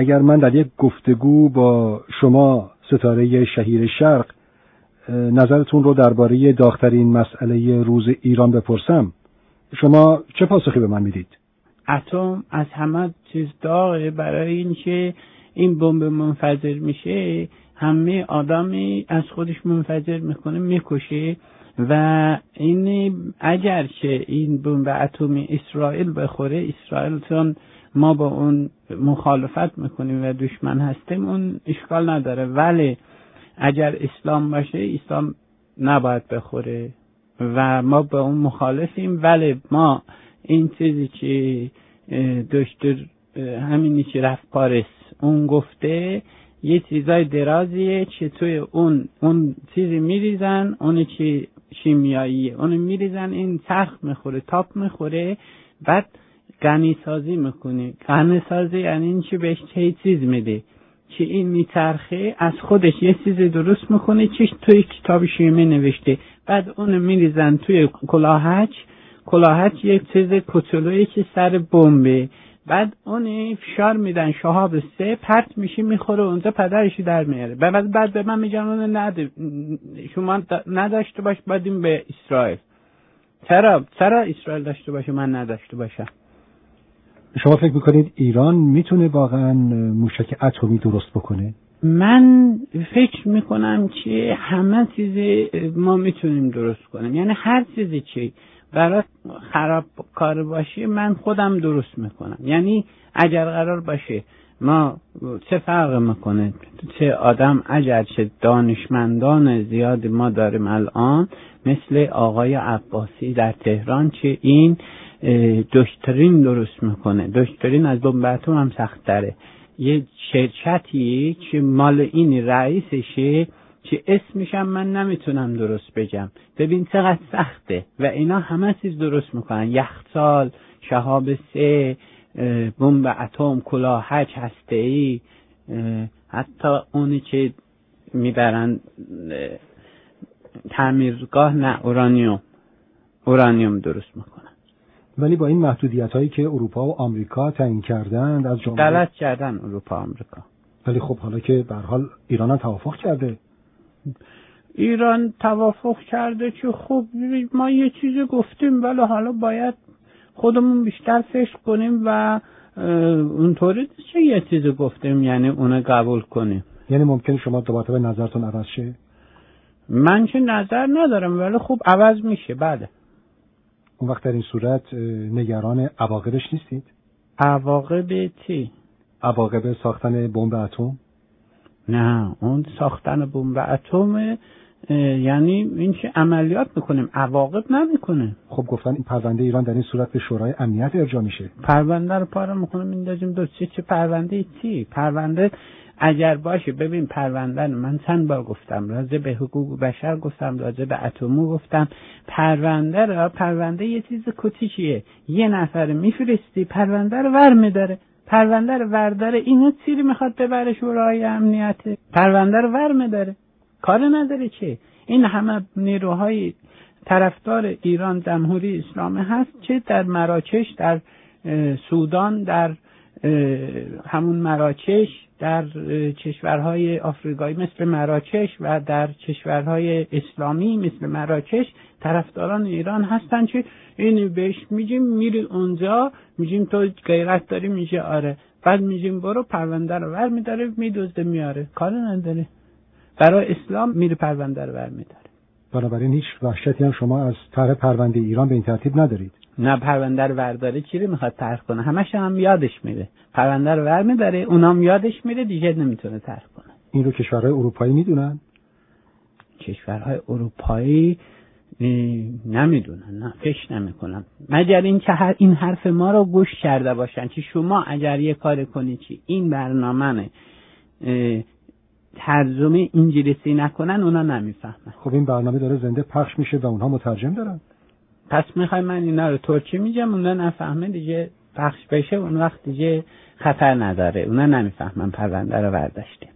اگر من در یک گفتگو با شما ستاره شهیر شرق نظرتون رو درباره داخترین مسئله روز ایران بپرسم شما چه پاسخی به من می‌دید؟ اتم از همه چیز داغه. برای اینکه این بمب منفجر میشه همه آدمی از خودش منفجر می‌کنه می‌کشه و این اگر که این بمب اتمی اسرائیل بخوره اسرائیل چون ما با اون مخالفت می‌کنیم و دشمن هستیم اون اشکال نداره. ولی اگر اسلام باشه اسلام نباید بخوره و ما با اون مخالفیم. ولی ما این چیزی که دکتر همینی که رفت پاریس اون گفته یه چیزای درازیه که توی اون اون چیزی میریزن اون چی شیمیایی اون میریزن این چرخ می‌خوره تاپ می‌خوره بعد گنی سازی می‌کنه. گنی سازی یعنی این چی بهش چه چیز میده؟ که این میچرخه از خودش یه چیز درست می‌کنه چه توی کتاب شیمی نوشته. بعد اون میریزن توی کلاهچ. کلاهچ یه چیز کتلویی که سر بمبه. بعد اون فشار میدن شهاب سه پرت میشه می‌خوره اونجا پدرشی در میاره. بعد بعد به من میگن اون شما نداشته باش بدیم به اسرائیل. چرا؟ چرا اسرائیل داشته باشه من نداشته باشم؟ شما فکر می‌کنید ایران می‌تونه واقعا موشک اتمی درست بکنه؟ من فکر می‌کنم که همه چیزی ما می‌تونیم درست کنیم. یعنی هر چیزی که برای خراب کار باشه من خودم درست می‌کنم. یعنی اگر قرار باشه ما چه فرق می‌کنه؟ چه آدم اگر چه دانشمندان زیاد ما داریم الان مثل آقای عباسی در تهران چه این دکترین درست می‌کنه. دکترین از بمب هم سخت داره یه شرکتی که مال این رئیسشه که اسمشم من نمی‌تونم درست بگم. ببین چقدر سخته و اینا همه چیز درست می‌کنن. یخچال شهاب سه بمب اتم کلاهچ هسته ای حتی اونی که می‌برن تعمیرگاه نه اورانیوم. اورانیوم درست می‌کنن. ولی با این محدودیت هایی که اروپا و آمریکا تعیین کردند از جمله غلط کردن اروپا و آمریکا. ولی خب حالا که به حال ایران هم توافق کرده. ایران توافق کرده که خب ما یه چیزی گفتیم ولی حالا باید خودمون بیشتر فکر کنیم و اونطوری چه یه چیزی گفتیم یعنی اونو قبول کنیم. یعنی ممکنه شما دوباره نظرتون عوض شه؟ من که نظر ندارم ولی خب عوض میشه. بعد اون وقت در این صورت نگران عواقبش نیستید؟ عواقب چی؟ عواقب ساختن بمب اتم؟ نه اون ساختن بمب اتم یعنی این که عملیات می‌کنیم عواقب نمی‌کنه خب گفتن این پرونده ایران در این صورت به شورای امنیت ارجاع میشه. پرونده رو پاره می‌کنیم میندازیم دو چه چه پرونده چی؟ پرونده اگر باشه ببین پرونده من چند بار گفتم راجع به حقوق بشر گفتم راجع به اتمو گفتم. پرونده را پرونده یه چیز کوچیکیه. یه نفر میفرستی پرونده رو ور میداره. پرونده رو ورداره اینو چیزی می‌خواد ببره شورای امنیت؟ پرونده رو ور میداره. کار نداره چه این همه نیروهای طرفدار ایران جمهوری اسلامی هست چه در مراکش در سودان در همون مراکش در کشورهای آفریقایی مثل مراکش و در کشورهای اسلامی مثل مراکش طرفداران ایران هستن که این بهش میگیم میری اونجا میگیم تو غیرت داری میشه آره. بعد میگیم برو پرونده رو ور میداره میدوزده میاره کار نداره. برای اسلام میره پرونده رو ور میداره. بنابراین هیچ وحشتی هم شما از طرح پرونده ایران به این ترتیب ندارید. نه پرونده رو ورداره چی رو می‌خواد طرح کنه؟ همش هم یادش میره. پرونده رو ور میداره اونام یادش میره دیگه نمی‌تونه طرح کنه. این رو کشورهای اروپایی می‌دونن؟ کشورهای اروپایی نمی‌دونن نه فکر نمی‌کنم. مگر اینکه هر این حرف ما رو گوش کرده باشن که شما اگر یه کار کنی چی؟ این برنامه ترجمه انگلیسی نکنن اونا نمی‌فهمن. خب این برنامه داره زنده پخش میشه و اونها مترجم دارن. پس می‌خوای من اینا رو ترکی میگم؟ اونا نفهمه دیگه پخش بشه اون وقت دیگه خطر نداره. اونا نمی‌فهمن پرونده رو برداشته